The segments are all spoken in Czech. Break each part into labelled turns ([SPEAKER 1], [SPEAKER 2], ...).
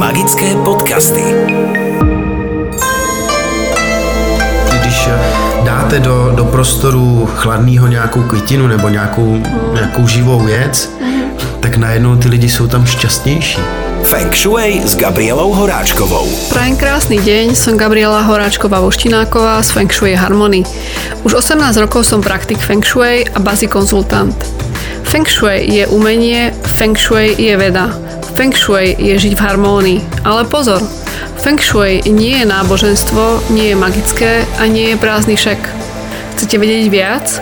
[SPEAKER 1] Magické podcasty.
[SPEAKER 2] Když dáte do, do prostoru chladného nějakou květinu nebo nějakou, nějakou živou věc, tak najednou ty lidi jsou tam šťastnější.
[SPEAKER 1] Feng Shui s Gabrielou Horáčkovou.
[SPEAKER 3] Prajem krásny deň, som Gabriela Horáčková Voštináková z Feng Shui Harmony. Už 18 rokov som praktik Feng Shui a bazi konzultant. Feng Shui je umenie, Feng Shui je veda. Feng Shui je žiť v harmónii. Ale pozor, Feng Shui nie je náboženstvo, nie je magické a nie je prázdny šek. Chcete vedieť viac?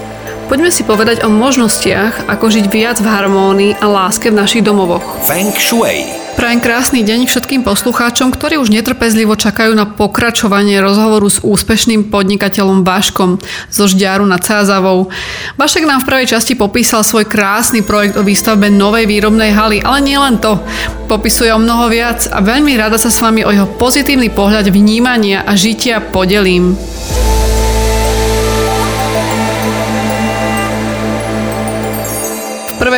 [SPEAKER 3] Poďme si povedať o možnostiach, ako žiť viac v harmónii a láske v našich domovoch.
[SPEAKER 1] Feng Shui.
[SPEAKER 3] Prajem krásny deň všetkým poslucháčom, ktorí už netrpezlivo čakajú na pokračovanie rozhovoru s úspešným podnikateľom Vaškom zo Žďaru nad Cázavou. Vašek nám v prvej časti popísal svoj krásny projekt o výstavbe novej výrobnej haly, ale nie len to. Popisuje o mnoho viac a veľmi rada sa s vami o jeho pozitívny pohľad vnímania a žitia podelím.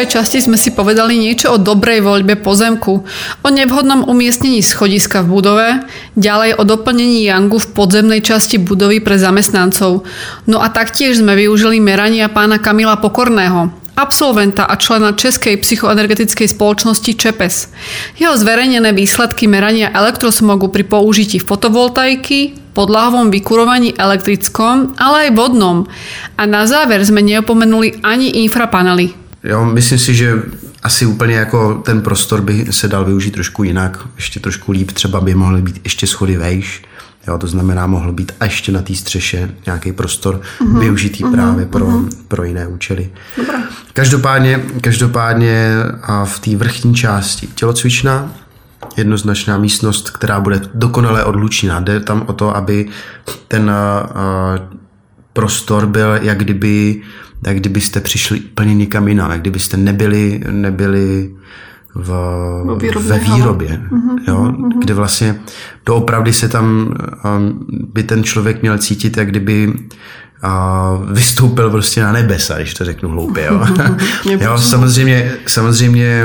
[SPEAKER 3] Prvej časti sme si povedali niečo o dobrej voľbe pozemku, o nevhodnom umiestnení schodiska v budove, ďalej o doplnení jangu v podzemnej časti budovy pre zamestnancov. No a taktiež sme využili merania pána Kamila Pokorného, absolventa a člena Českej psychoenergetickej spoločnosti ČEPES. Jeho zverejnené výsledky merania elektrosmogu pri použití fotovoltaiky, podlahovom vykurovaní elektrickom, ale aj vodnom. A na záver sme neopomenuli ani infrapanely.
[SPEAKER 2] Jo, myslím si, že asi úplně jako ten prostor by se dal využít trošku jinak, ještě trošku líp, třeba by mohly být ještě schody vejš, jo, to znamená, mohl být a ještě na té střeše nějaký prostor uh-huh. využitý uh-huh. právě pro, uh-huh. pro jiné účely.
[SPEAKER 3] Dobré.
[SPEAKER 2] Každopádně, každopádně a v té vrchní části tělocvičná, jednoznačná místnost, která bude dokonale odlučná. Jde tam o to, aby ten a, prostor byl jak kdyby jak kdybyste přišli úplně někam jinam, jak kdybyste nebyli, nebyli v, ve výrobě, uh-huh, jo, uh-huh. kde vlastně doopravdy se tam um, by ten člověk měl cítit, jak kdyby a vystoupil prostě na nebesa, když to řeknu hloupě. Jo. jo, samozřejmě, samozřejmě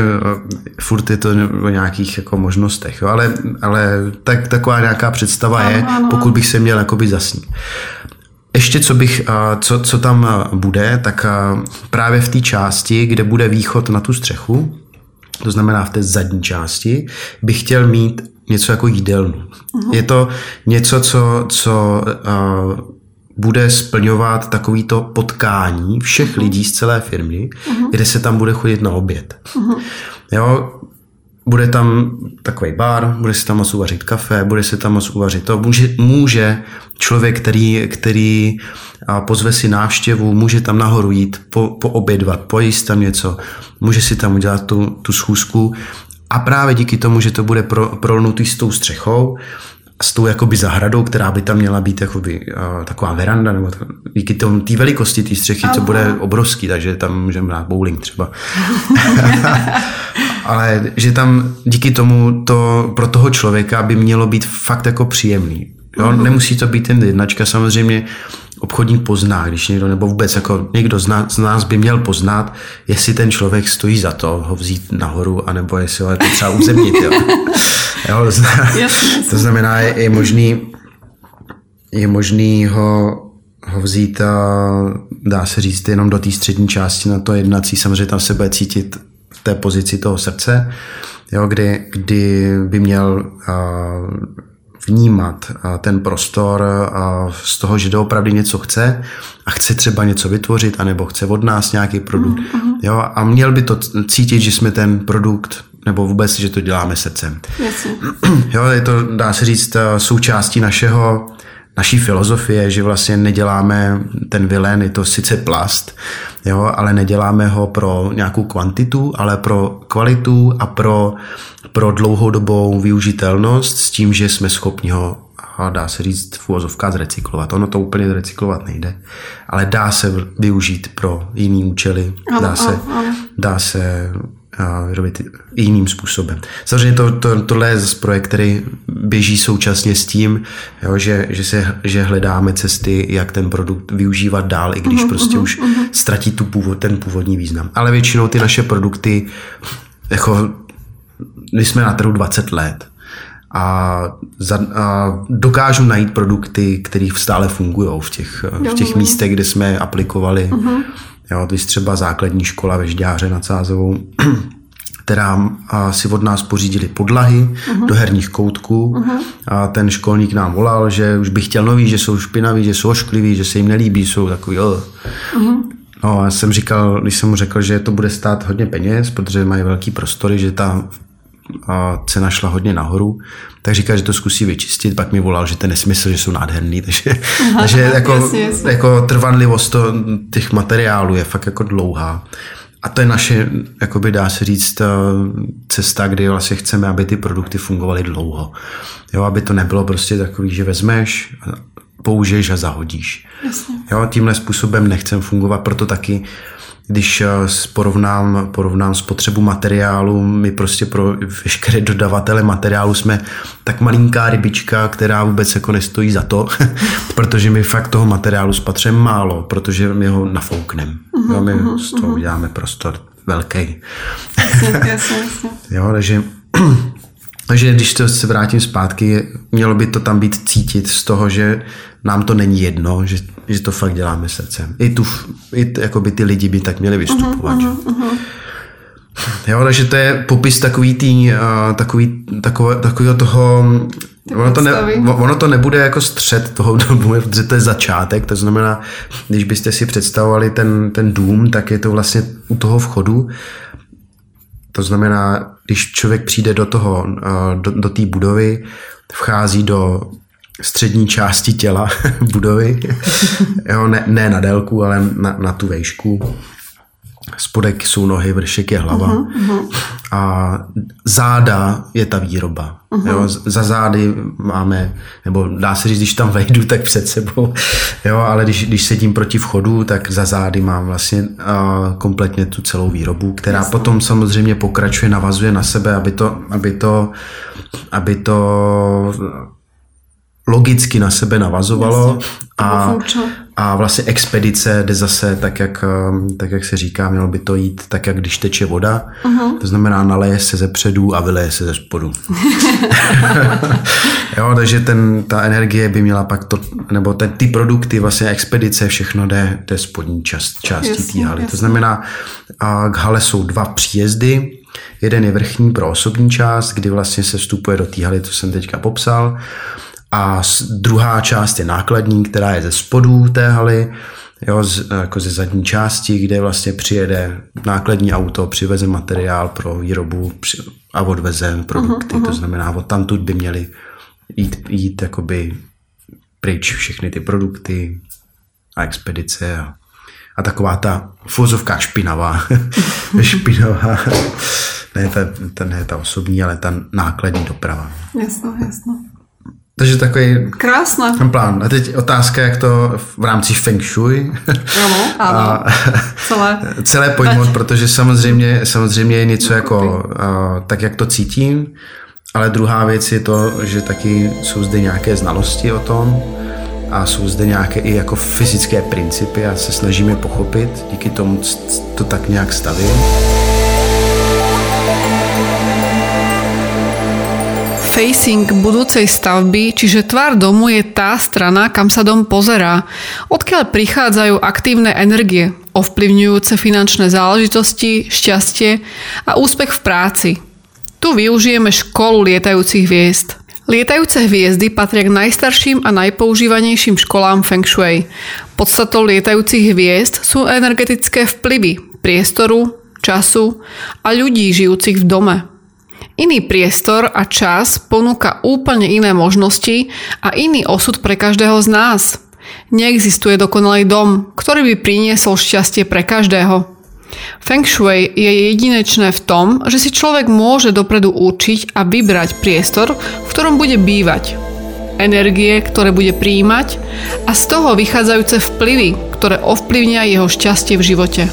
[SPEAKER 2] furt je to o nějakých jako možnostech, jo, ale, ale tak, taková nějaká představa je, pokud bych se měl jakoby zasnít. Ještě co, bych, co, co tam bude, tak právě v té části, kde bude východ na tu střechu, to znamená v té zadní části, bych chtěl mít něco jako jídelnu. Uh-huh. Je to něco, co, co uh, bude splňovat takovýto potkání všech uh-huh. lidí z celé firmy, uh-huh. kde se tam bude chodit na oběd. Uh-huh. Jo, bude tam takový bar, bude se tam moct uvařit kafe, bude se tam moct uvařit to. Může, může člověk, který, který pozve si návštěvu, může tam nahoru jít, po, poobědvat, pojíst tam něco, může si tam udělat tu, tu schůzku a právě díky tomu, že to bude pro, prolnutý s tou střechou, s tou jakoby zahradou, která by tam měla být jakoby, uh, taková veranda, nebo to, díky tomu té velikosti té střechy, co bude obrovský, takže tam můžeme dát bowling třeba. Ale že tam díky tomu to pro toho člověka by mělo být fakt jako příjemný. Jo? Uh-huh. Nemusí to být jen jednačka, samozřejmě obchodník pozná, když někdo, nebo vůbec jako někdo z nás, z nás by měl poznat, jestli ten člověk stojí za to ho vzít nahoru, anebo jestli ho je to třeba uzemnit. Jo? jo, to, znamená, to znamená, je, je možný, je možný ho, ho vzít a dá se říct jenom do té střední části na to jednací, samozřejmě tam se bude cítit v té pozici toho srdce, jo, kdy, kdy by měl vnímat ten prostor z toho, že doopravdy něco chce a chce třeba něco vytvořit, anebo chce od nás nějaký produkt. Mm-hmm. Jo, a měl by to cítit, že jsme ten produkt nebo vůbec, že to děláme srdcem.
[SPEAKER 3] Jasně.
[SPEAKER 2] Jo, je to, dá se říct, součástí našeho, naší filozofie, že vlastně neděláme ten vilen, je to sice plast, jo, ale neděláme ho pro nějakou kvantitu, ale pro kvalitu a pro, pro dlouhodobou využitelnost s tím, že jsme schopni ho a dá se říct v úvozovkách zrecyklovat. Ono to úplně zrecyklovat nejde, ale dá se využít pro jiný účely, dá se, dá se vyrobit jiným způsobem. Samozřejmě to, to, tohle je zase projekt, který běží současně s tím, jo, že, že, se, že hledáme cesty, jak ten produkt využívat dál, i když uh-huh, prostě uh-huh, už uh-huh. ztratí tu původ, ten původní význam. Ale většinou ty naše produkty, jako my jsme na trhu 20 let a, za, a dokážu najít produkty, které stále fungují v těch, v těch místech, kde jsme aplikovali. Uh-huh. Jo, to je třeba základní škola ve Žďáře nad Sázovou, která si od nás pořídili podlahy uh-huh. do herních koutků. Uh-huh. A ten školník nám volal, že už by chtěl nový, že jsou špinaví, že jsou oškliví, že se jim nelíbí, jsou takový... Uh-huh. No, já jsem říkal, když jsem mu řekl, že to bude stát hodně peněz, protože mají velký prostory, že ta a cena šla hodně nahoru, tak říká, že to zkusí vyčistit, pak mi volal, že to je nesmysl, že jsou nádherný, takže, Aha, takže jako, jasně, jasně. jako trvanlivost to, těch materiálů je fakt jako dlouhá. A to je naše, jakoby dá se říct, cesta, kdy vlastně chceme, aby ty produkty fungovaly dlouho. Jo, aby to nebylo prostě takový, že vezmeš, použiješ a zahodíš. Jasně. Jo, tímhle způsobem nechcem fungovat, proto taky když eh, porovnám, porovnám spotřebu materiálu, my prostě pro veškeré dodavatele materiálu jsme tak malinká rybička, která vůbec jako nestojí za to, protože my fakt toho materiálu spatřeme málo, protože my ho nafoukneme. Uh-huh, my uh-huh, z toho uh-huh. děláme prostor velký. Jasně, jasně, jasně. jo, takže takže když to se vrátím zpátky, mělo by to tam být cítit z toho, že nám to není jedno, že, že to fakt děláme srdcem. I, tu, i jakoby ty lidi by tak měli vystupovat. Uh-huh, uh-huh. Jo, takže to je popis takový tý, uh, takový, takové, takového toho ono to, ne, ono to nebude jako střed toho domu, protože to je začátek, to znamená, když byste si představovali ten, ten dům, tak je to vlastně u toho vchodu. To znamená, když člověk přijde do toho, do, do té budovy, vchází do střední části těla budovy, jo, ne, ne na délku, ale na, na tu vejšku. Spodek jsou nohy, vršek je hlava. Uh-huh, uh-huh. A záda je ta výroba. Uh-huh. Jo, za zády máme, nebo dá se říct, když tam vejdu, tak před sebou. Jo, ale když, když sedím proti vchodu, tak za zády mám vlastně uh, kompletně tu celou výrobu, která Jasně. potom samozřejmě pokračuje, navazuje na sebe, aby to, aby to, aby to logicky na sebe navazovalo a, a vlastně expedice jde zase tak jak, um, tak, jak se říká, mělo by to jít tak, jak když teče voda. Uh-huh. To znamená, naleje se ze předu a vyleje se ze spodu. jo, takže ten, ta energie by měla pak to, nebo ten, ty produkty, vlastně expedice, všechno jde, jde spodní část, části té haly. To znamená, a k hale jsou dva příjezdy, Jeden je vrchní pro osobní část, kdy vlastně se vstupuje do té haly, co jsem teďka popsal. A druhá část je nákladní, která je ze spodů té haly, jo, z, jako ze zadní části, kde vlastně přijede nákladní auto, přiveze materiál pro výrobu a odveze produkty. Uh-huh, uh-huh. To znamená, od tamtud by měly jít, jít jakoby pryč všechny ty produkty a expedice a, a taková ta fozovka špinavá, špinavá, ne ta, ta, ne ta osobní, ale ta nákladní doprava.
[SPEAKER 3] Jasno, jasno.
[SPEAKER 2] Takže takový
[SPEAKER 3] Krásné.
[SPEAKER 2] ten plán. A teď otázka, jak to v rámci feng shui.
[SPEAKER 3] Ano, ano. A celé.
[SPEAKER 2] celé pojmout, protože samozřejmě, samozřejmě je něco jako a, tak, jak to cítím, ale druhá věc je to, že taky jsou zde nějaké znalosti o tom a jsou zde nějaké i jako fyzické principy a se snažíme pochopit, díky tomu to tak nějak stavím.
[SPEAKER 3] Facing budúcej stavby, čiže tvár domu je tá strana, kam sa dom pozerá, odkiaľ prichádzajú aktívne energie, ovplyvňujúce finančné záležitosti, šťastie a úspech v práci. Tu využijeme školu lietajúcich hviezd. Lietajúce hviezdy patria k najstarším a najpoužívanejším školám Feng Shui. Podstatou lietajúcich hviezd sú energetické vplyvy priestoru, času a ľudí žijúcich v dome. Iný priestor a čas ponúka úplne iné možnosti a iný osud pre každého z nás. Neexistuje dokonalý dom, ktorý by priniesol šťastie pre každého. Feng Shui je jedinečné v tom, že si človek môže dopredu určiť a vybrať priestor, v ktorom bude bývať. Energie, ktoré bude príjmať a z toho vychádzajúce vplyvy, ktoré ovplyvnia jeho šťastie v živote.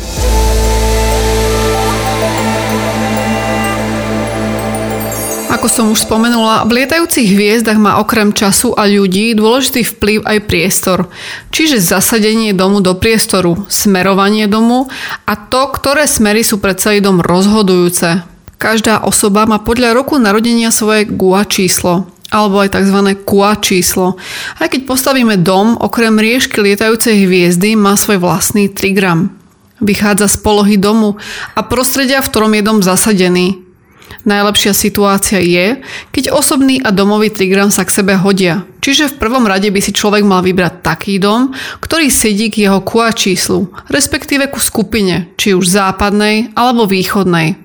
[SPEAKER 3] Ako som už spomenula, v lietajúcich hviezdach má okrem času a ľudí dôležitý vplyv aj priestor, čiže zasadenie domu do priestoru, smerovanie domu a to, ktoré smery sú pre celý dom rozhodujúce. Každá osoba má podľa roku narodenia svoje GUA číslo. alebo aj tzv. QA číslo. Aj keď postavíme dom, okrem riešky lietajúcej hviezdy má svoj vlastný trigram. Vychádza z polohy domu a prostredia, v ktorom je dom zasadený. Najlepšia situácia je, keď osobný a domový trigram sa k sebe hodia. Čiže v prvom rade by si človek mal vybrať taký dom, ktorý sedí k jeho QA číslu, respektíve ku skupine, či už západnej alebo východnej.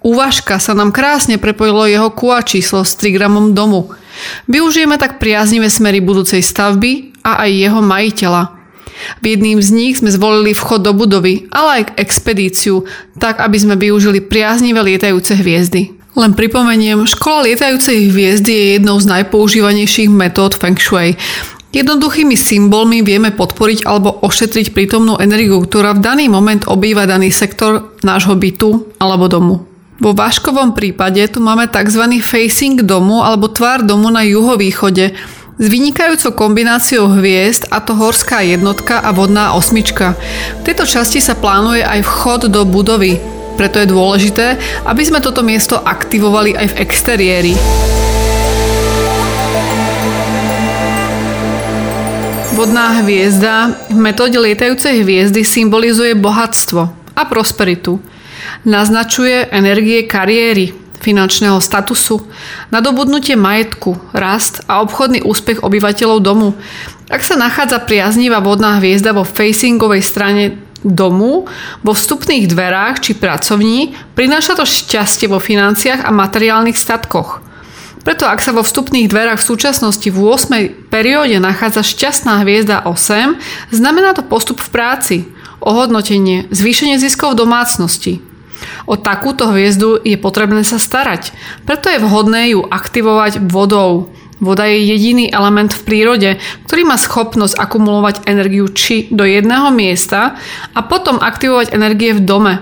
[SPEAKER 3] U Vaška sa nám krásne prepojilo jeho QA číslo s trigramom domu. Využijeme tak priaznivé smery budúcej stavby a aj jeho majiteľa – v jedným z nich sme zvolili vchod do budovy, ale aj expedíciu, tak aby sme využili priaznivé lietajúce hviezdy. Len pripomeniem, škola lietajúcej hviezdy je jednou z najpoužívanejších metód Feng Shui. Jednoduchými symbolmi vieme podporiť alebo ošetriť prítomnú energiu, ktorá v daný moment obýva daný sektor nášho bytu alebo domu. Vo váškovom prípade tu máme tzv. facing domu alebo tvár domu na juhovýchode, s vynikajúcou kombináciou hviezd a to horská jednotka a vodná osmička. V tejto časti sa plánuje aj vchod do budovy, preto je dôležité, aby sme toto miesto aktivovali aj v exteriéri. Vodná hviezda v metóde lietajúcej hviezdy symbolizuje bohatstvo a prosperitu. Naznačuje energie kariéry, finančného statusu, nadobudnutie majetku, rast a obchodný úspech obyvateľov domu. Ak sa nachádza priaznivá vodná hviezda vo facingovej strane domu, vo vstupných dverách či pracovní, prináša to šťastie vo financiách a materiálnych statkoch. Preto ak sa vo vstupných dverách v súčasnosti v 8. perióde nachádza šťastná hviezda 8, znamená to postup v práci, ohodnotenie, zvýšenie ziskov v domácnosti, O takúto hviezdu je potrebné sa starať. Preto je vhodné ju aktivovať vodou. Voda je jediný element v prírode, ktorý má schopnosť akumulovať energiu či do jedného miesta a potom aktivovať energie v dome.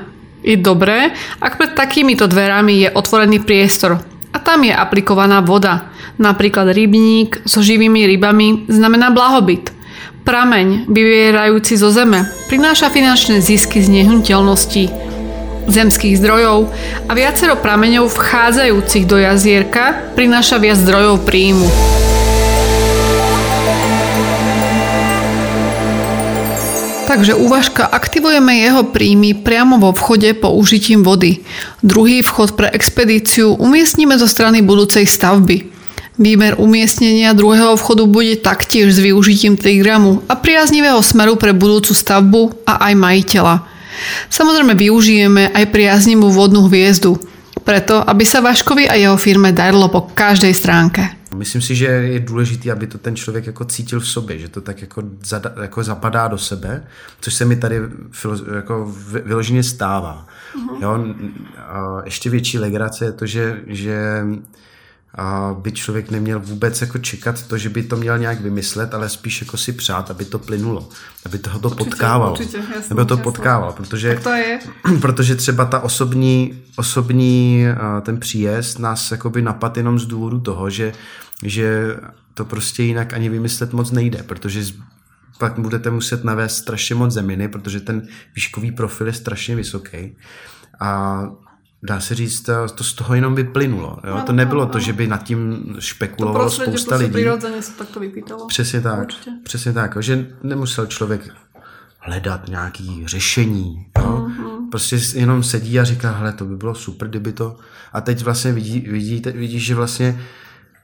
[SPEAKER 3] Je dobré, ak pred takýmito dverami je otvorený priestor a tam je aplikovaná voda. Napríklad rybník so živými rybami znamená blahobyt. Prameň, vyvierajúci zo zeme, prináša finančné zisky z nehnuteľností zemských zdrojov a viacero prameňov vchádzajúcich do jazierka prináša viac zdrojov príjmu. Takže uvažka aktivujeme jeho príjmy priamo vo vchode použitím vody. Druhý vchod pre expedíciu umiestnime zo strany budúcej stavby. Výmer umiestnenia druhého vchodu bude taktiež s využitím trigramu a priaznivého smeru pre budúcu stavbu a aj majiteľa. Samozrejme využijeme aj priaznivú vodnú hviezdu, preto aby sa Vaškovi a jeho firme darilo po každej stránke.
[SPEAKER 2] Myslím si, že je důležité, aby to ten člověk jako cítil v sobě, že to tak jako, zada, jako zapadá do sebe, což se mi tady jako vyloženě stává. Mm-hmm. Jo? A ještě větší legrace je to, že, že a by člověk neměl vůbec jako čekat to, že by to měl nějak vymyslet, ale spíš jako si přát, aby to plynulo, aby toho to určitě, potkával. Určitě, jasný, aby to jasný. potkával, protože,
[SPEAKER 3] tak to je.
[SPEAKER 2] protože třeba ta osobní, osobní ten příjezd nás jakoby napad jenom z důvodu toho, že, že to prostě jinak ani vymyslet moc nejde, protože pak budete muset navést strašně moc zeminy, protože ten výškový profil je strašně vysoký. A dá se říct, to z toho jenom vyplynulo. Jo? No, to nebylo no, to, že by nad tím špekulovalo to spousta lidí.
[SPEAKER 3] Přirozeně se tak to vypítalo.
[SPEAKER 2] Přesně tak. Určitě. Přesně tak. Že nemusel člověk hledat nějaký řešení. Jo? Mm-hmm. Prostě jenom sedí a říká, hele, to by bylo super, kdyby to... A teď vlastně vidí, vidí, vidíš, že vlastně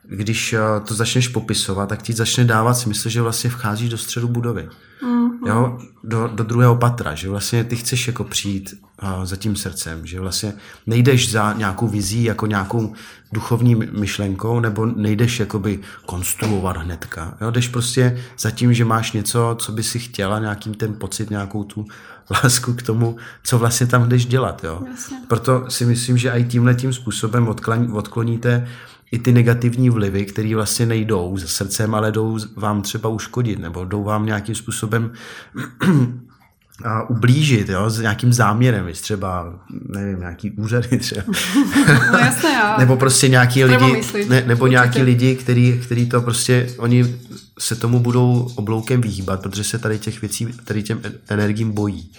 [SPEAKER 2] když eh, to začneš popisovat, tak ti začne dávat smysl, že vlastně vcházíš do středu budovy. Mm-hmm. Jo, do, do druhého patra, že vlastně ty chceš jako přijít uh, za tím srdcem, že vlastně nejdeš za nějakou vizí, jako nějakou duchovní myšlenkou, nebo nejdeš jakoby konstruovat hnedka. Jo, jdeš prostě za tím, že máš něco, co by si chtěla, nějakým ten pocit, nějakou tu lásku k tomu, co vlastně tam jdeš dělat. Jo. Proto si myslím, že i tímhle tím způsobem odkloníte i ty negativní vlivy, které vlastně nejdou za srdcem, ale jdou vám třeba uškodit, nebo jdou vám nějakým způsobem a ublížit, jo, s nějakým záměrem, víš, třeba, nevím, nějaký úřady třeba.
[SPEAKER 3] No jasné, já.
[SPEAKER 2] nebo prostě nějaký lidi, ne, nebo Určitě. nějaký lidi, který, který to prostě, oni se tomu budou obloukem vyhýbat, protože se tady těch věcí, tady těm energiím bojí.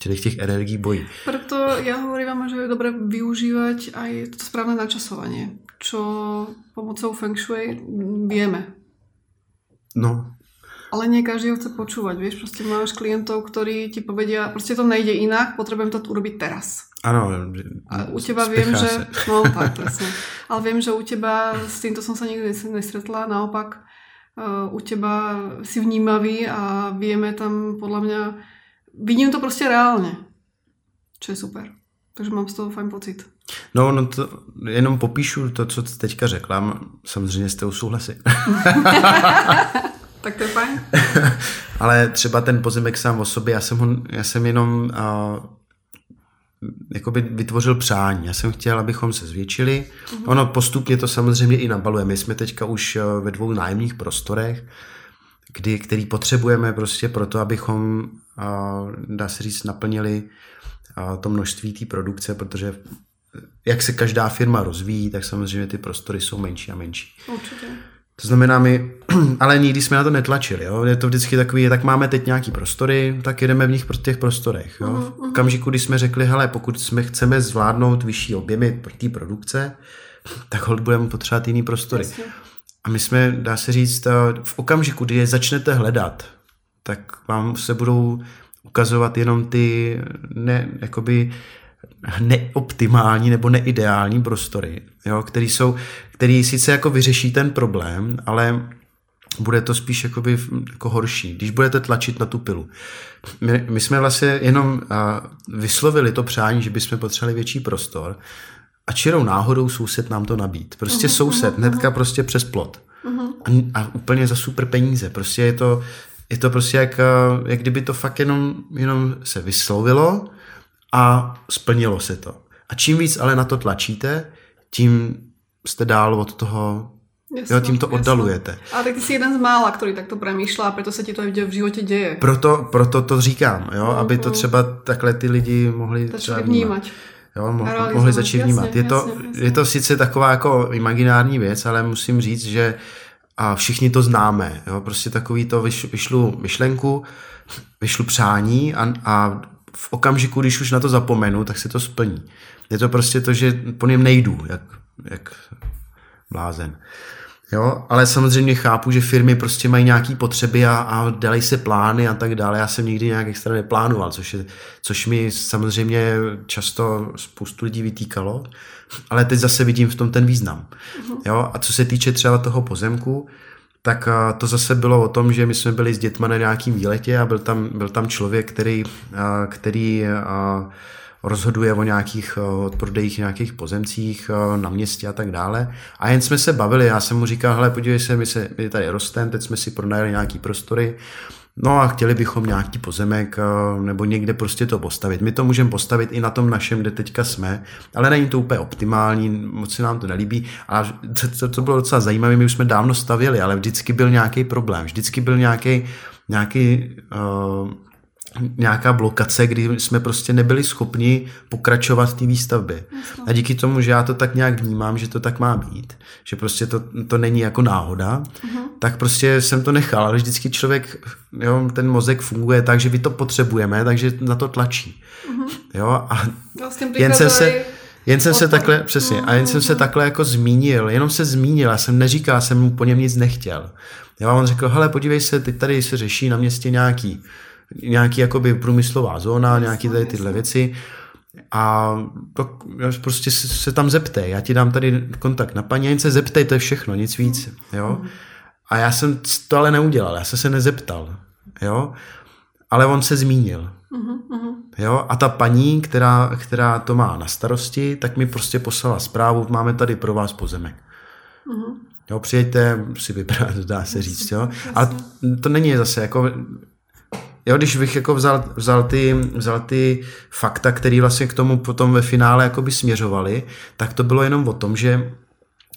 [SPEAKER 2] Těch, těch energií bojí.
[SPEAKER 3] Preto ja hovorím, že je dobré využívať aj to správne načasovanie, čo pomocou Feng Shui vieme.
[SPEAKER 2] No,
[SPEAKER 3] ale nie každý ho chce počúvať, vieš, proste máš klientov, ktorí ti povedia, proste to nejde inak, potrebujem to urobiť teraz.
[SPEAKER 2] Ano.
[SPEAKER 3] A u teba viem, že... Se. No tak, presne. Ale viem, že u teba, s týmto som sa nikdy nestretla, naopak uh, u teba si vnímavý a vieme tam podľa mňa... Vidím to prostě reálně, čo je super. Takže mám z toho fajn pocit.
[SPEAKER 2] No, no to jenom popíšu to, co teďka řekla. Samozřejmě s tou souhlasím.
[SPEAKER 3] Tak to je fajn.
[SPEAKER 2] Ale třeba ten pozemek sám o sobě, já jsem, ho, já jsem jenom uh, jakoby vytvořil přání. Já jsem chtěl, abychom se zvětšili. Uh-huh. Ono postupně to samozřejmě i nabaluje. My jsme teďka už uh, ve dvou nájemních prostorech, kdy, který potřebujeme prostě proto, abychom, dá se říct, naplnili to množství té produkce, protože jak se každá firma rozvíjí, tak samozřejmě ty prostory jsou menší a menší.
[SPEAKER 3] Určitě.
[SPEAKER 2] To znamená, my, ale nikdy jsme na to netlačili, jo? je to vždycky takový, tak máme teď nějaký prostory, tak jedeme v nich pro těch prostorech. Jo? V mhm, mhm. okamžiku, kdy jsme řekli, hele, pokud jsme chceme zvládnout vyšší objemy pro té produkce, tak hold budeme potřebovat jiný prostory. Jasně. A my jsme, dá se říct, eh, v okamžiku, kdy je začnete hledat, tak vám se budou ukazovat jenom ty ne, jakoby neoptimální nebo neideální prostory, jo, který, jsou, který sice jako vyřeší ten problém, ale bude to spíš jakoby jako horší, když budete tlačit na tu pilu. My, my jsme vlastně jenom a, vyslovili to přání, že bychom potřebovali větší prostor a čirou náhodou soused nám to nabít. Prostě uh-huh, soused, uh-huh. hnedka prostě přes plot. Uh-huh. A, a úplně za super peníze. Prostě je to, je to prostě jak, jak kdyby to fakt jenom, jenom se vyslovilo a splnilo se to. A čím víc ale na to tlačíte, tím jste dál od toho Jasno, jo, tím to jasno. oddalujete.
[SPEAKER 3] A tak ty jsi jeden z mála, který takto přemýšlá, a proto se ti to v životě děje.
[SPEAKER 2] Proto, proto to říkám, jo, aby to třeba takhle ty lidi mohli třeba
[SPEAKER 3] vnímat.
[SPEAKER 2] Jo, mo- mohli začít vnímat. Jasně, je, to, jasně, jasně. je to sice taková jako imaginární věc, ale musím říct, že a všichni to známe. Jo? Prostě takový to vyš, vyšlu myšlenku, vyšlu přání a, a v okamžiku, když už na to zapomenu, tak se to splní. Je to prostě to, že po něm nejdu, jak, jak blázen. Jo, ale samozřejmě chápu, že firmy prostě mají nějaké potřeby a, a dělají se plány a tak dále. Já jsem nikdy nějak extra neplánoval, což, je, což mi samozřejmě často spoustu lidí vytýkalo, ale teď zase vidím v tom ten význam. Mhm. Jo, a co se týče třeba toho pozemku, tak to zase bylo o tom, že my jsme byli s dětma na nějakým výletě a byl tam, byl tam člověk, který, který rozhoduje o nějakých odprodejích nějakých pozemcích na městě a tak dále. A jen jsme se bavili, já jsem mu říkal, hele, podívej se, my, se, my tady rostem, teď jsme si pronajali nějaký prostory, No a chtěli bychom nějaký pozemek eh, nebo někde prostě to postavit. My to můžeme postavit i na tom našem, kde teďka jsme, ale není to úplně optimální, moc se nám to nelíbí. A to, to, to bylo docela zajímavé, my už jsme dávno stavěli, ale vždycky byl nějaký problém, vždycky byl nějaký, nějaký uh, nějaká blokace, kdy jsme prostě nebyli schopni pokračovat v té výstavbě. A díky tomu, že já to tak nějak vnímám, že to tak má být, že prostě to, to není jako náhoda, uh-huh. tak prostě jsem to nechal, ale vždycky člověk, jo, ten mozek funguje tak, že vy to potřebujeme, takže na to tlačí. Uh-huh. Jo, a
[SPEAKER 3] vlastně
[SPEAKER 2] jen jsem se, jen jsem se takhle, přesně, a jen jsem se takhle jako zmínil, jenom se zmínil, já jsem neříkal, jsem mu po něm nic nechtěl. Jo, on řekl, hele, podívej se, teď tady se řeší na městě nějaký nějaký jakoby průmyslová zóna, nějaký tady tyhle věci a to prostě se, se tam zeptej, já ti dám tady kontakt na paní, jen se zeptej, to je všechno, nic víc, jo. A já jsem to ale neudělal, já jsem se nezeptal, jo, ale on se zmínil. Jo, a ta paní, která, která to má na starosti, tak mi prostě poslala zprávu, máme tady pro vás pozemek. Jo, přijďte si vybrat, dá se říct, jo. A to není zase jako, Jo, když bych jako vzal, vzal, ty, vzal ty fakta, které vlastně k tomu potom ve finále jakoby směřovaly, tak to bylo jenom o tom, že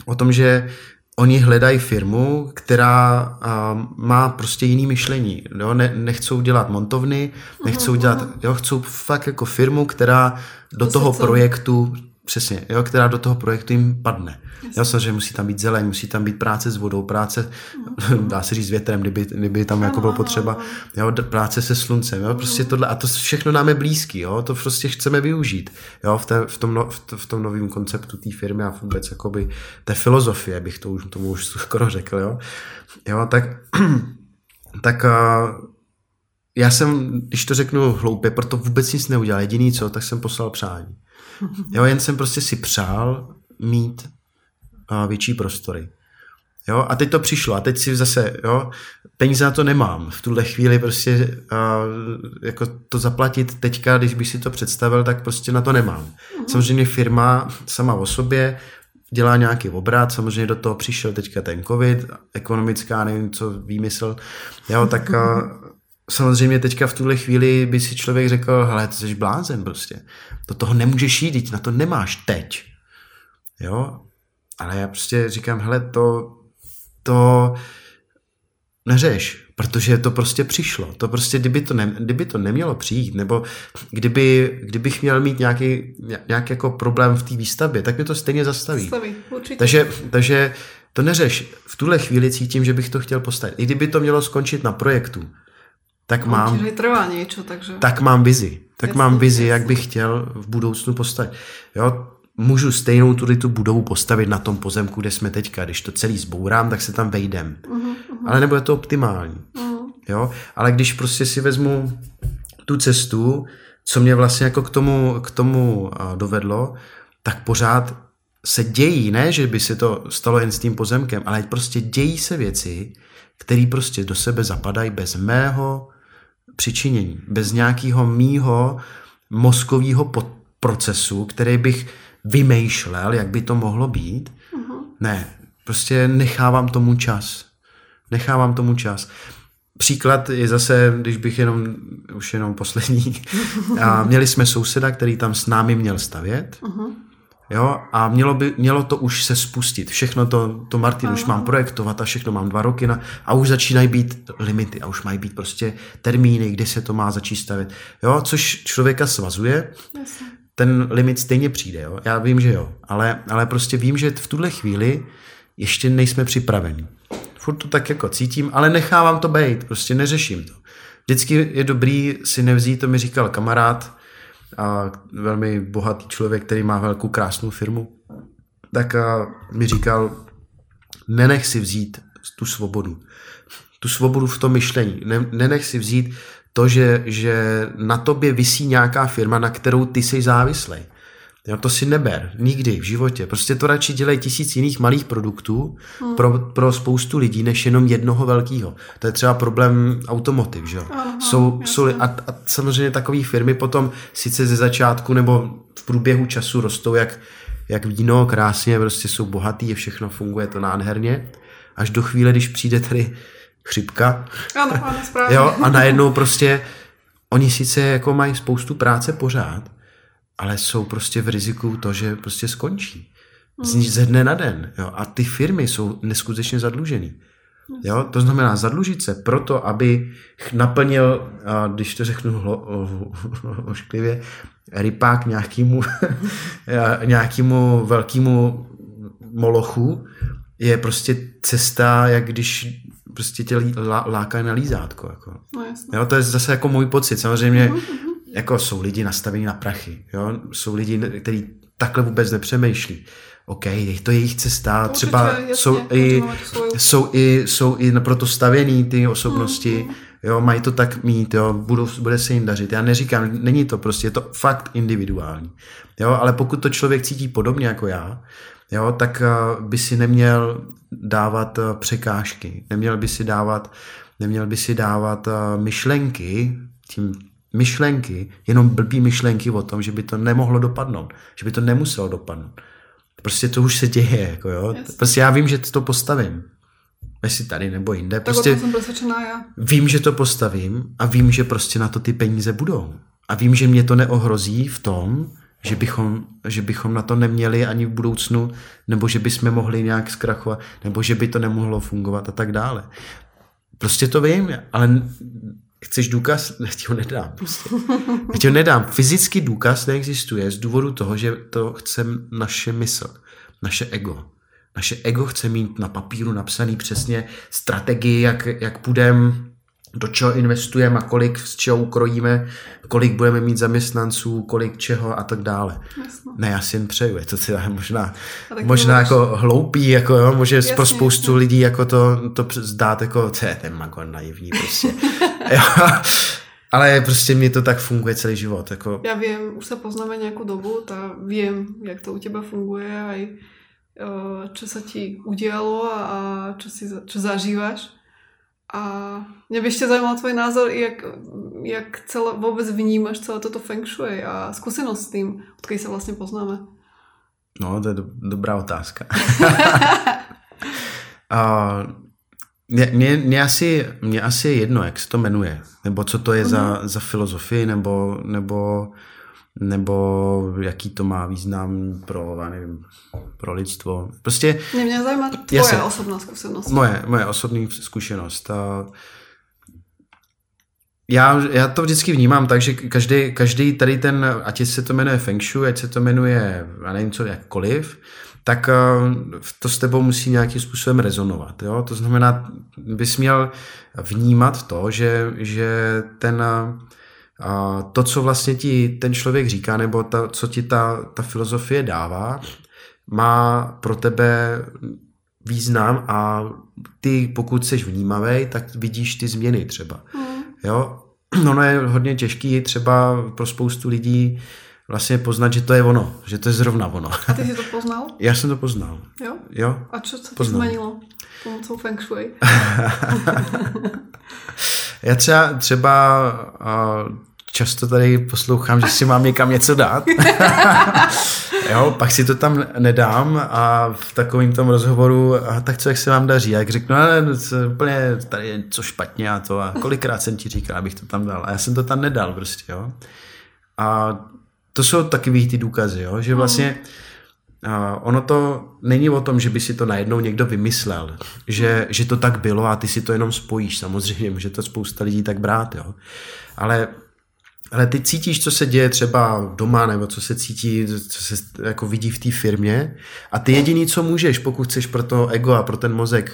[SPEAKER 2] o tom, že oni hledají firmu, která uh, má prostě jiný myšlení. Jo? Ne, nechcou dělat montovny, nechcou dělat, jo, chcou fakt jako firmu, která do toho projektu Přesně, jo, která do toho projektu jim padne. Jo, samozřejmě musí tam být zeleň, musí tam být práce s vodou, práce, dá se říct větrem, kdyby, kdyby tam jako bylo potřeba, jo, práce se sluncem, jo, prostě tohle, a to všechno nám je blízký, jo, to prostě chceme využít, jo, v, té, v, tom, no, v, t- v tom novém konceptu té firmy a vůbec jakoby té filozofie, bych to už, tomu už skoro řekl, jo, jo, tak, tak uh, já jsem, když to řeknu hloupě, proto vůbec nic neudělal. Jediný co, tak jsem poslal přání. Jo, jen jsem prostě si přál mít uh, větší prostory. Jo, a teď to přišlo a teď si zase, jo, peníze na to nemám. V tuhle chvíli prostě uh, jako to zaplatit teďka, když bych si to představil, tak prostě na to nemám. Samozřejmě firma sama o sobě dělá nějaký obrat, samozřejmě do toho přišel teďka ten covid, ekonomická, nevím co, výmysl, jo, tak uh, samozřejmě teďka v tuhle chvíli by si člověk řekl, hele, ty jsi blázen prostě. Do toho nemůžeš jít, na to nemáš teď. Jo, ale já prostě říkám, hele, to, to neřeš, protože to prostě přišlo. To prostě, kdyby to, ne, kdyby to nemělo přijít, nebo kdyby, kdybych měl mít nějaký, nějaký jako problém v té výstavbě, tak mě to stejně zastaví.
[SPEAKER 3] Staví, určitě.
[SPEAKER 2] Takže, takže to neřeš. V tuhle chvíli cítím, že bych to chtěl postavit. I kdyby to mělo skončit na projektu, tak mám,
[SPEAKER 3] trvá niečo, takže...
[SPEAKER 2] tak mám vizi. Tak
[SPEAKER 3] Jasně,
[SPEAKER 2] mám vizi, jak
[SPEAKER 3] jasně.
[SPEAKER 2] bych chtěl v budoucnu postavit. Jo, můžu stejnou tudy tu budovu postavit na tom pozemku, kde jsme teďka. Když to celý zbourám, tak se tam vejdem.
[SPEAKER 3] Mhm,
[SPEAKER 2] Ale nebude to optimální. Jo, ale když prostě si vezmu tu cestu, co mě vlastně jako k tomu, k tomu dovedlo, tak pořád se dějí, ne, že by se to stalo jen s tím pozemkem, ale prostě dějí se věci, které prostě do sebe zapadají bez mého přičinění, bez nějakého mýho mozkového procesu, který bych vymýšlel, jak by to mohlo být. Ne, prostě nechávám tomu čas. Nechávám tomu čas. Příklad je zase, když bych jenom, už jenom poslední, a měli jsme souseda, který tam s námi měl stavět, jo, a mělo, by, mělo to už se spustit. Všechno to, to Martin už mám projektovat a všechno mám dva roky na, a už začínají být limity a už mají být prostě termíny, kdy se to má začít stavět. Jo, což člověka svazuje,
[SPEAKER 3] Jasne.
[SPEAKER 2] ten limit stejně přijde, jo? já vím, že jo, ale, ale prostě vím, že v tuhle chvíli ještě nejsme připraveni. Furt to tak jako cítím, ale nechávám to být, prostě neřeším to. Vždycky je dobrý si nevzít, to mi říkal kamarád, a velmi bohatý člověk, který má velkou krásnou firmu, tak a, mi říkal, nenech si vzít tu svobodu. Tu svobodu v tom myšlení. Ne, nenech si vzít to, že, že na tobě visí nějaká firma, na kterou ty jsi závislý. Jo, to si neber, nikdy v životě. Prostě to radši dělají tisíc jiných malých produktů hmm. pro, pro spoustu lidí, než jenom jednoho velkého. To je třeba problém automotiv, že jo?
[SPEAKER 3] Aha,
[SPEAKER 2] jsou, jsou, a, a samozřejmě takové firmy potom sice ze začátku nebo v průběhu času rostou jak, jak víno, krásně, prostě jsou bohatý, všechno funguje to nádherně, až do chvíle, když přijde tady chřipka,
[SPEAKER 3] Áno, áno, správne.
[SPEAKER 2] Jo, a najednou prostě oni sice jako mají spoustu práce pořád, ale jsou prostě v riziku to, že prostě skončí. Z, ze dne na den. Jo? A ty firmy jsou neskutečně zadlužený. Jo? To znamená zadlužit se proto, aby naplnil, a když to řeknu hlo, ošklivě, rypák nějakému, nějakému velkému molochu, je prostě cesta, jak když prostě tě lá, láká na lízátko. Jako.
[SPEAKER 3] No.
[SPEAKER 2] Jo, to je zase jako můj pocit. Samozřejmě jako jsou lidi nastavení na prachy. Jo? Jsou lidi, kteří takhle vůbec nepřemýšlí. OK, je to jejich cesta,
[SPEAKER 3] Určitě,
[SPEAKER 2] třeba
[SPEAKER 3] jasně,
[SPEAKER 2] jsou, i, jsou, i, jsou i proto stavěný ty osobnosti, jo, mají to tak mít, jo, budou, bude se jim dařit. Já neříkám, není to prostě, je to fakt individuální. Jo, ale pokud to člověk cítí podobně jako já, jo, tak uh, by si neměl dávat uh, překážky, neměl by si dávat, neměl by si dávat uh, myšlenky, tím myšlenky, jenom blbý myšlenky o tom, že by to nemohlo dopadnout, že by to nemuselo dopadnout. Prostě to už se děje, jako jo.
[SPEAKER 3] Jasně.
[SPEAKER 2] Prostě já vím, že to postavím. Jestli tady nebo jinde. Prostě
[SPEAKER 3] tom som presvedčená ja.
[SPEAKER 2] vím, že to postavím a vím, že prostě na to ty peníze budou. A vím, že mě to neohrozí v tom, že bychom, že bychom na to neměli ani v budoucnu, nebo že bychom mohli nějak zkrachovat, nebo že by to nemohlo fungovat a tak dále. Prostě to vím, ale chceš důkaz? Já ti ho nedám. Prostě. Já ti ho nedám. Fyzický důkaz neexistuje z důvodu toho, že to chce naše mysl, naše ego. Naše ego chce mít na papíru napsaný přesně strategii, jak, jak půjdeme, do čeho investujeme a kolik z čeho ukrojíme, kolik budeme mít zaměstnanců, kolik čeho a tak dále.
[SPEAKER 3] Jasno.
[SPEAKER 2] Ne, já si jen přeju, je to třeba možná,
[SPEAKER 3] A
[SPEAKER 2] možná jako hloupý, jako jo, může
[SPEAKER 3] Jasně,
[SPEAKER 2] pro spoustu
[SPEAKER 3] jasně.
[SPEAKER 2] lidí jako to, to zdát jako, to je ten magon naivní prostě. ale prostě mi to tak funguje celý život, jako
[SPEAKER 3] Ja viem, už sa poznáme nejakú dobu, tá viem, jak to u teba funguje, aj eh, čo sa ti udialo a, a čo, si, čo zažívaš. A mňa by ešte zaujímal tvoj názor, jak, jak celé, vôbec vnímaš celé toto feng shui a skúsenosť s tým, odkedy sa vlastne poznáme.
[SPEAKER 2] No, to je do, dobrá otázka. A mě, mě, mě, asi, mě asi je jedno, jak se to jmenuje, nebo co to je za, za filozofii, nebo, nebo, nebo jaký to má význam pro, já nevím, pro lidstvo. Prostě
[SPEAKER 3] Mňa, mňa zaujíma tvoja
[SPEAKER 2] Jasne.
[SPEAKER 3] osobná skúsenosť.
[SPEAKER 2] moje, moje osobní zkušenost. A já, já to vždycky vnímám tak, že každý, každý tady ten, ať se to jmenuje Feng Shui, ať se to jmenuje, já nevím co, jakkoliv, tak eh, to s tebou musí nějakým způsobem rezonovat. Jo? To znamená, bys měl vnímat to, že, že ten, to, co vlastně ti ten člověk říká, nebo ta, co ti ta, ta filozofie dává, má pro tebe význam a ty, pokud jsi vnímavý, tak vidíš ty změny třeba. Jo? Ono je hodně těžký třeba pro spoustu lidí vlastně poznat, že to je ono, že to je zrovna ono.
[SPEAKER 3] A ty si to poznal?
[SPEAKER 2] Já jsem to poznal.
[SPEAKER 3] Jo?
[SPEAKER 2] Jo?
[SPEAKER 3] A ti
[SPEAKER 2] Poznal.
[SPEAKER 3] zmenilo pomocou feng shui?
[SPEAKER 2] Já třeba, třeba často tady poslouchám, že si mám někam něco dát. jo, pak si to tam nedám a v takovém tom rozhovoru, a tak co, jak se vám daří? A jak řeknu, ale to je úplně tady je co špatně a to. A kolikrát jsem ti říkal, abych to tam dal. A já jsem to tam nedal prostě, jo. A to jsou takový ty důkazy, jo, že vlastně a ono to není o tom, že by si to najednou někdo vymyslel, že, že to tak bylo a ty si to jenom spojíš. Samozřejmě může to spousta lidí tak brát, jo. Ale, ale ty cítíš, co se děje třeba doma, nebo co se cítí, co se jako vidí v té firmě a ty jediný, co můžeš, pokud chceš pro to ego a pro ten mozek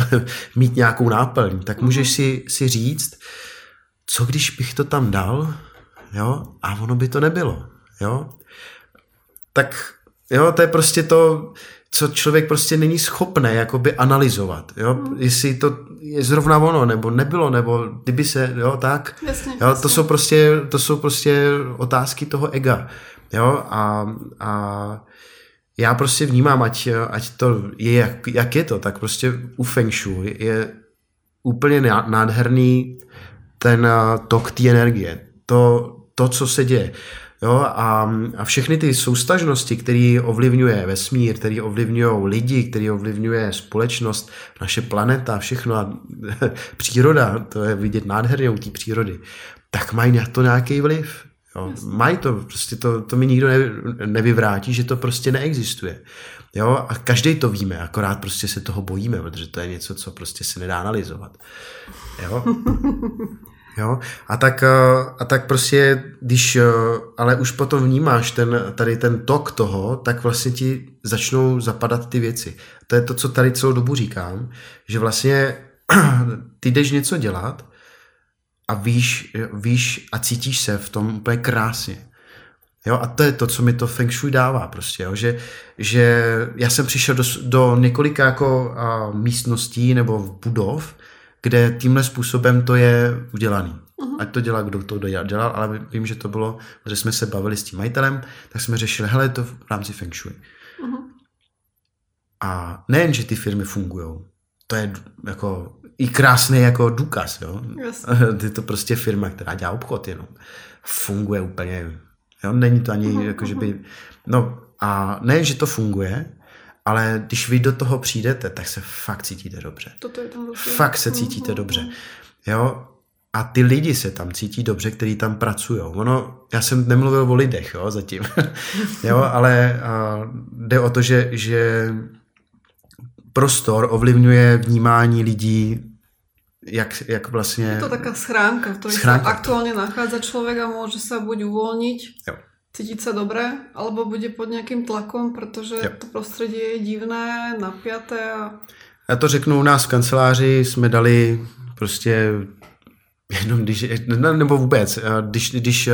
[SPEAKER 2] mít nějakou náplň, tak můžeš si, si říct, co když bych to tam dal, jo, a ono by to nebylo, jo. Tak jo, to je prostě to, co člověk prostě není schopný jakoby analyzovat, jo, jestli to je zrovna ono, nebo nebylo, nebo kdyby se, jo, tak,
[SPEAKER 3] Jasně,
[SPEAKER 2] jo, to
[SPEAKER 3] jasně.
[SPEAKER 2] jsou prostě, to jsou prostě otázky toho ega, jo, a, a já prostě vnímám, ať, ať to je, jak, jak je to, tak prostě u Feng Shui je úplně ná- nádherný ten eh, tok té energie, to, to, co se děje. Jo, a, a všechny ty soustažnosti, které ovlivňuje vesmír, které ovlivňují lidi, které ovlivňuje společnost, naše planeta, všechno a příroda, to je vidět nádherně u té přírody, tak mají na to nějaký vliv. Jo. Mají to, prostě to, to mi nikdo ne, nevyvrátí, že to prostě neexistuje. Jo, a každý to víme, akorát prostě se toho bojíme, protože to je něco, co prostě se nedá analyzovat. Jo? Jo? A, tak, eh, a tak prostě, když eh, ale už potom vnímáš ten, tady ten tok toho, tak vlastně ti začnou zapadat ty věci. To je to, co tady celou dobu říkám, že vlastně ty jdeš něco dělat a víš, víš a cítíš se v tom úplně krásně. Jo, a to je to, co mi to Feng Shui dává prostě, jo, že, že já jsem přišel do, do několika jako a, místností nebo budov, kde tímhle způsobem to je udělaný. Uh-huh. Ať to dělá, kdo to dělal, ale vím, že to bylo, že jsme se bavili s tím majitelem, tak jsme řešili, hele, je to v rámci Feng Shui. Uh-huh. A nejen, že ty firmy fungují, to je jako i krásný jako důkaz, jo.
[SPEAKER 3] Jasně.
[SPEAKER 2] Je to prostě firma, která dělá obchod jenom. Funguje úplně, jo, není to ani
[SPEAKER 3] Mhm,
[SPEAKER 2] jako, že by, no a nejen, že to funguje, ale když vy do toho přijdete, tak se fakt cítíte dobře.
[SPEAKER 3] Toto je ten rozdíl.
[SPEAKER 2] Fakt se cítíte dobře. Jo, a ty lidi se tam cítí dobře, kteří tam pracují. Ono, já jsem nemluvil o lidech, jo, zatím. jo, ale a, jde o to, že, že prostor ovlivňuje vnímání lidí jak, jak vlastně...
[SPEAKER 3] Je to taká schránka, v ktorej
[SPEAKER 2] Schránka.
[SPEAKER 3] sa aktuálne nachádza človek a môže sa buď uvoľniť,
[SPEAKER 2] Jo.
[SPEAKER 3] Cítiť sa dobre, alebo bude pod nejakým tlakom, protože
[SPEAKER 2] Jo.
[SPEAKER 3] to prostředí je divné, napjaté a
[SPEAKER 2] Já to řeknu, u nás v kanceláři jsme dali prostě jenom když, ne- nebo vůbec, když, když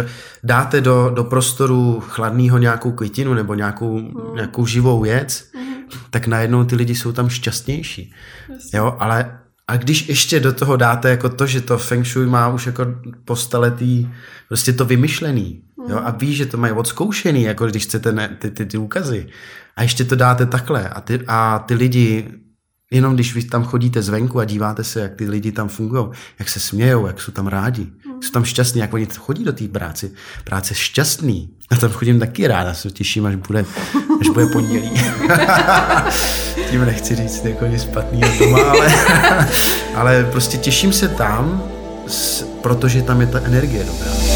[SPEAKER 2] dáte do, do prostoru chladného nějakou květinu nebo nějakou, nějakou živou věc, tak najednou ty lidi jsou tam šťastnější. Jo, ale a když ještě do toho dáte jako to, že to Feng Shui má už jako po staletý prostě to vymyšlený, jo, a ví, že to mají odzkoušený, jako když chcete ne, ty, ty, ty úkazy, a ještě to dáte takhle a ty, a ty lidi Jenom když vy tam chodíte zvenku a díváte se, jak ty lidi tam fungují, jak se smějou, jak jsou tam rádi, jak jsou tam šťastní, jak oni chodí do té práce. Práce šťastný. A tam chodím taky rád, já se těším, až bude, až bude pondělí. Tím nechci říct jako nic špatného doma, ale, ale prostě těším se tam, protože tam je ta energie dobrá.